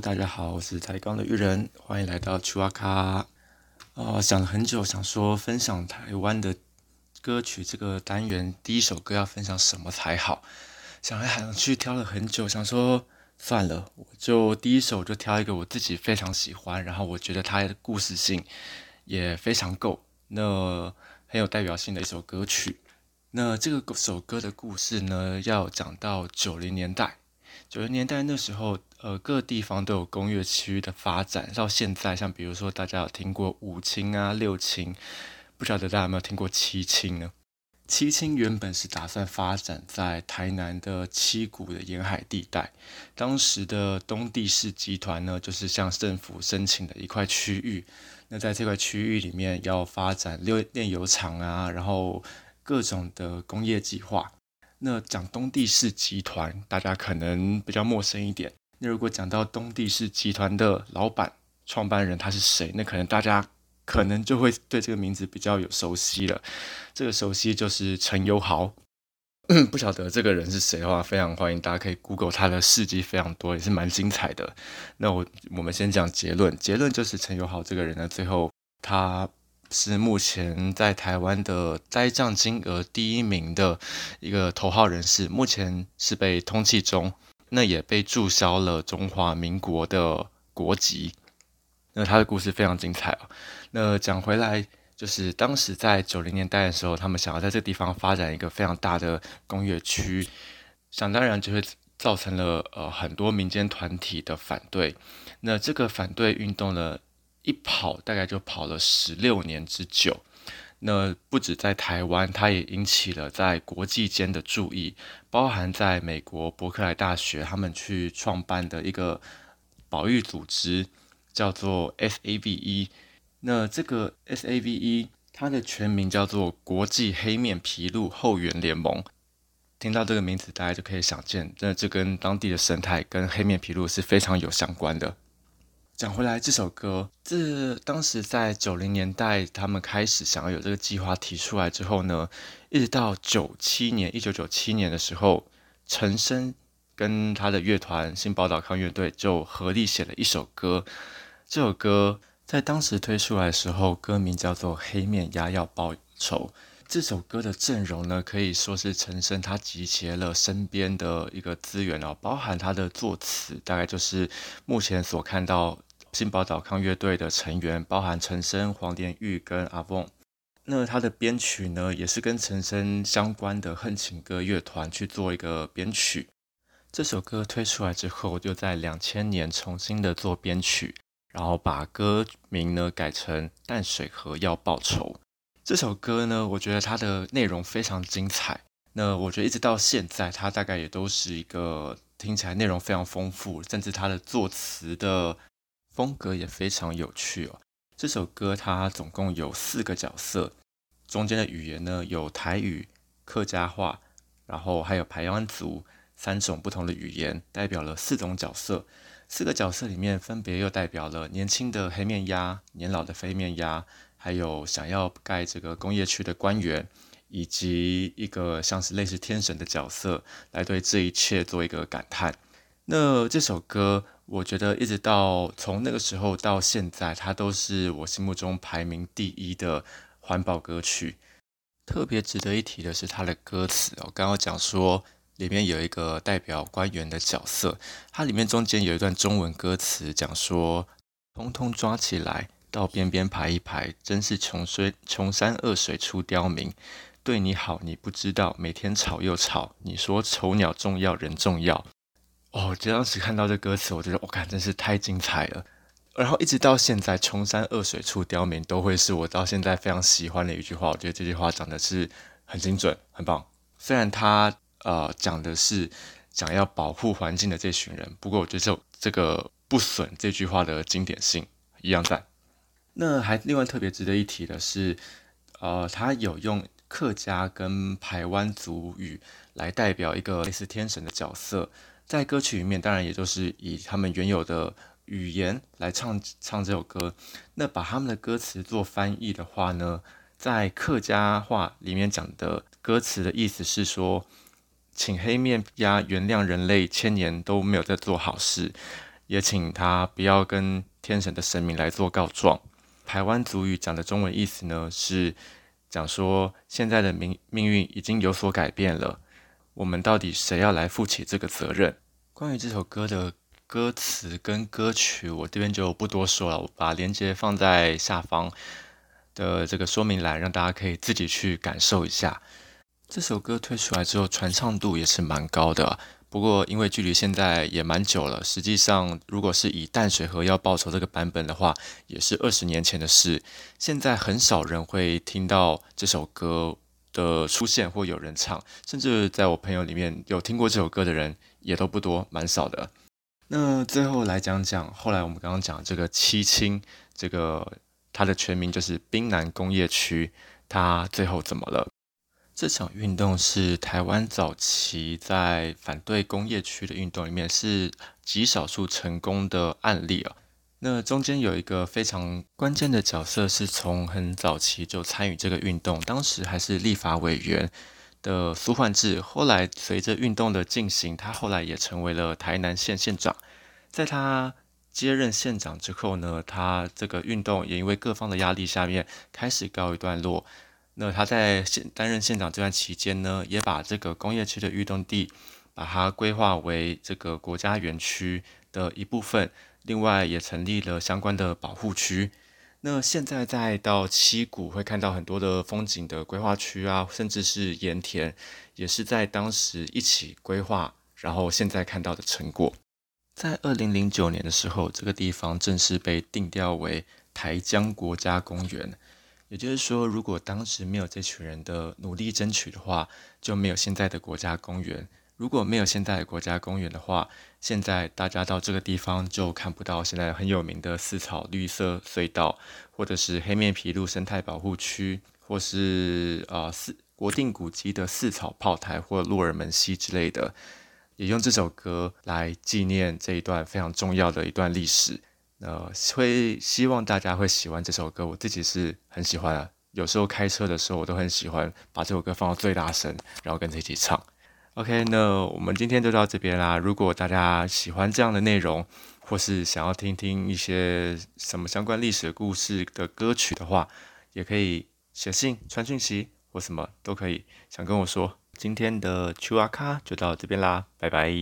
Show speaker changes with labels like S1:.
S1: 大家好，我是台钢的玉人，欢迎来到曲瓦卡。哦，想了很久，想说分享台湾的歌曲这个单元，第一首歌要分享什么才好？想来想去，挑了很久，想说算了，我就第一首就挑一个我自己非常喜欢，然后我觉得它的故事性也非常够，那很有代表性的一首歌曲。那这个首歌的故事呢，要讲到九零年代。九十年代那时候，呃，各地方都有工业区的发展。到现在，像比如说，大家有听过五轻啊、六轻，不晓得大家有没有听过七轻呢？七轻原本是打算发展在台南的七股的沿海地带。当时的东地市集团呢，就是向政府申请的一块区域。那在这块区域里面，要发展炼炼油厂啊，然后各种的工业计划。那讲东地市集团，大家可能比较陌生一点。那如果讲到东地市集团的老板、创办人他是谁，那可能大家可能就会对这个名字比较有熟悉了。这个熟悉就是陈友豪。不晓得这个人是谁的话，非常欢迎大家可以 Google 他的事迹，非常多，也是蛮精彩的。那我我们先讲结论，结论就是陈友豪这个人呢，最后他。是目前在台湾的栽赃金额第一名的一个头号人士，目前是被通缉中，那也被注销了中华民国的国籍。那他的故事非常精彩哦。那讲回来，就是当时在九零年代的时候，他们想要在这个地方发展一个非常大的工业区，想当然就会造成了呃很多民间团体的反对。那这个反对运动呢？一跑大概就跑了十六年之久，那不止在台湾，它也引起了在国际间的注意，包含在美国伯克莱大学，他们去创办的一个保育组织叫做 SAVE。那这个 SAVE 它的全名叫做国际黑面琵鹭后援联盟。听到这个名字，大家就可以想见，那这跟当地的生态跟黑面琵鹭是非常有相关的。讲回来，这首歌，这当时在九零年代，他们开始想要有这个计划提出来之后呢，一直到九七年，一九九七年的时候，陈升跟他的乐团新宝岛康乐队就合力写了一首歌。这首歌在当时推出来的时候，歌名叫做《黑面鸭要报仇》。这首歌的阵容呢，可以说是陈升他集结了身边的一个资源哦，包含他的作词，大概就是目前所看到新宝岛康乐队的成员，包含陈升、黄连玉跟阿凤。那他的编曲呢，也是跟陈升相关的恨情歌乐团去做一个编曲。这首歌推出来之后，就在两千年重新的做编曲，然后把歌名呢改成《淡水河要报仇》。这首歌呢，我觉得它的内容非常精彩。那我觉得一直到现在，它大概也都是一个听起来内容非常丰富，甚至它的作词的风格也非常有趣哦。这首歌它总共有四个角色，中间的语言呢有台语、客家话，然后还有排湾族三种不同的语言，代表了四种角色。四个角色里面分别又代表了年轻的黑面鸭、年老的飞面鸭。还有想要盖这个工业区的官员，以及一个像是类似天神的角色，来对这一切做一个感叹。那这首歌，我觉得一直到从那个时候到现在，它都是我心目中排名第一的环保歌曲。特别值得一提的是它的歌词哦，刚刚讲说里面有一个代表官员的角色，它里面中间有一段中文歌词讲说：“通通抓起来。”到边边排一排，真是穷水穷山恶水出刁民。对你好，你不知道，每天吵又吵。你说丑鸟重要，人重要。哦，就当时看到这歌词，我觉得我看真是太精彩了。然后一直到现在，穷山恶水出刁民都会是我到现在非常喜欢的一句话。我觉得这句话讲的是很精准，很棒。虽然他呃讲的是想要保护环境的这群人，不过我觉得这这个不损这句话的经典性一样在。那还另外特别值得一提的是，呃，他有用客家跟台湾族语来代表一个类似天神的角色，在歌曲里面，当然也就是以他们原有的语言来唱唱这首歌。那把他们的歌词做翻译的话呢，在客家话里面讲的歌词的意思是说，请黑面鸭原谅人类千年都没有在做好事。也请他不要跟天神的神明来做告状。台湾族语讲的中文意思呢，是讲说现在的命命运已经有所改变了，我们到底谁要来负起这个责任？关于这首歌的歌词跟歌曲，我这边就不多说了，我把链接放在下方的这个说明栏，让大家可以自己去感受一下。这首歌推出来之后，传唱度也是蛮高的。不过，因为距离现在也蛮久了，实际上，如果是以淡水河要报仇这个版本的话，也是二十年前的事。现在很少人会听到这首歌的出现或有人唱，甚至在我朋友里面有听过这首歌的人也都不多，蛮少的。那最后来讲讲，后来我们刚刚讲这个七清，这个它的全名就是滨南工业区，它最后怎么了？这场运动是台湾早期在反对工业区的运动里面是极少数成功的案例啊。那中间有一个非常关键的角色，是从很早期就参与这个运动，当时还是立法委员的苏焕智。后来随着运动的进行，他后来也成为了台南县县长。在他接任县长之后呢，他这个运动也因为各方的压力下面开始告一段落。那他在县担任县长这段期间呢，也把这个工业区的运动地，把它规划为这个国家园区的一部分。另外也成立了相关的保护区。那现在再到七股会看到很多的风景的规划区啊，甚至是盐田，也是在当时一起规划，然后现在看到的成果。在二零零九年的时候，这个地方正式被定调为台江国家公园。也就是说，如果当时没有这群人的努力争取的话，就没有现在的国家公园。如果没有现在的国家公园的话，现在大家到这个地方就看不到现在很有名的四草绿色隧道，或者是黑面琵鹭生态保护区，或是啊四国定古迹的四草炮台或洛尔门溪之类的。也用这首歌来纪念这一段非常重要的一段历史。呃，会希望大家会喜欢这首歌，我自己是很喜欢啊。有时候开车的时候，我都很喜欢把这首歌放到最大声，然后跟着一起唱。OK，那我们今天就到这边啦。如果大家喜欢这样的内容，或是想要听听一些什么相关历史故事的歌曲的话，也可以写信、传讯息或什么都可以，想跟我说。今天的 Chua 卡就到这边啦，拜拜。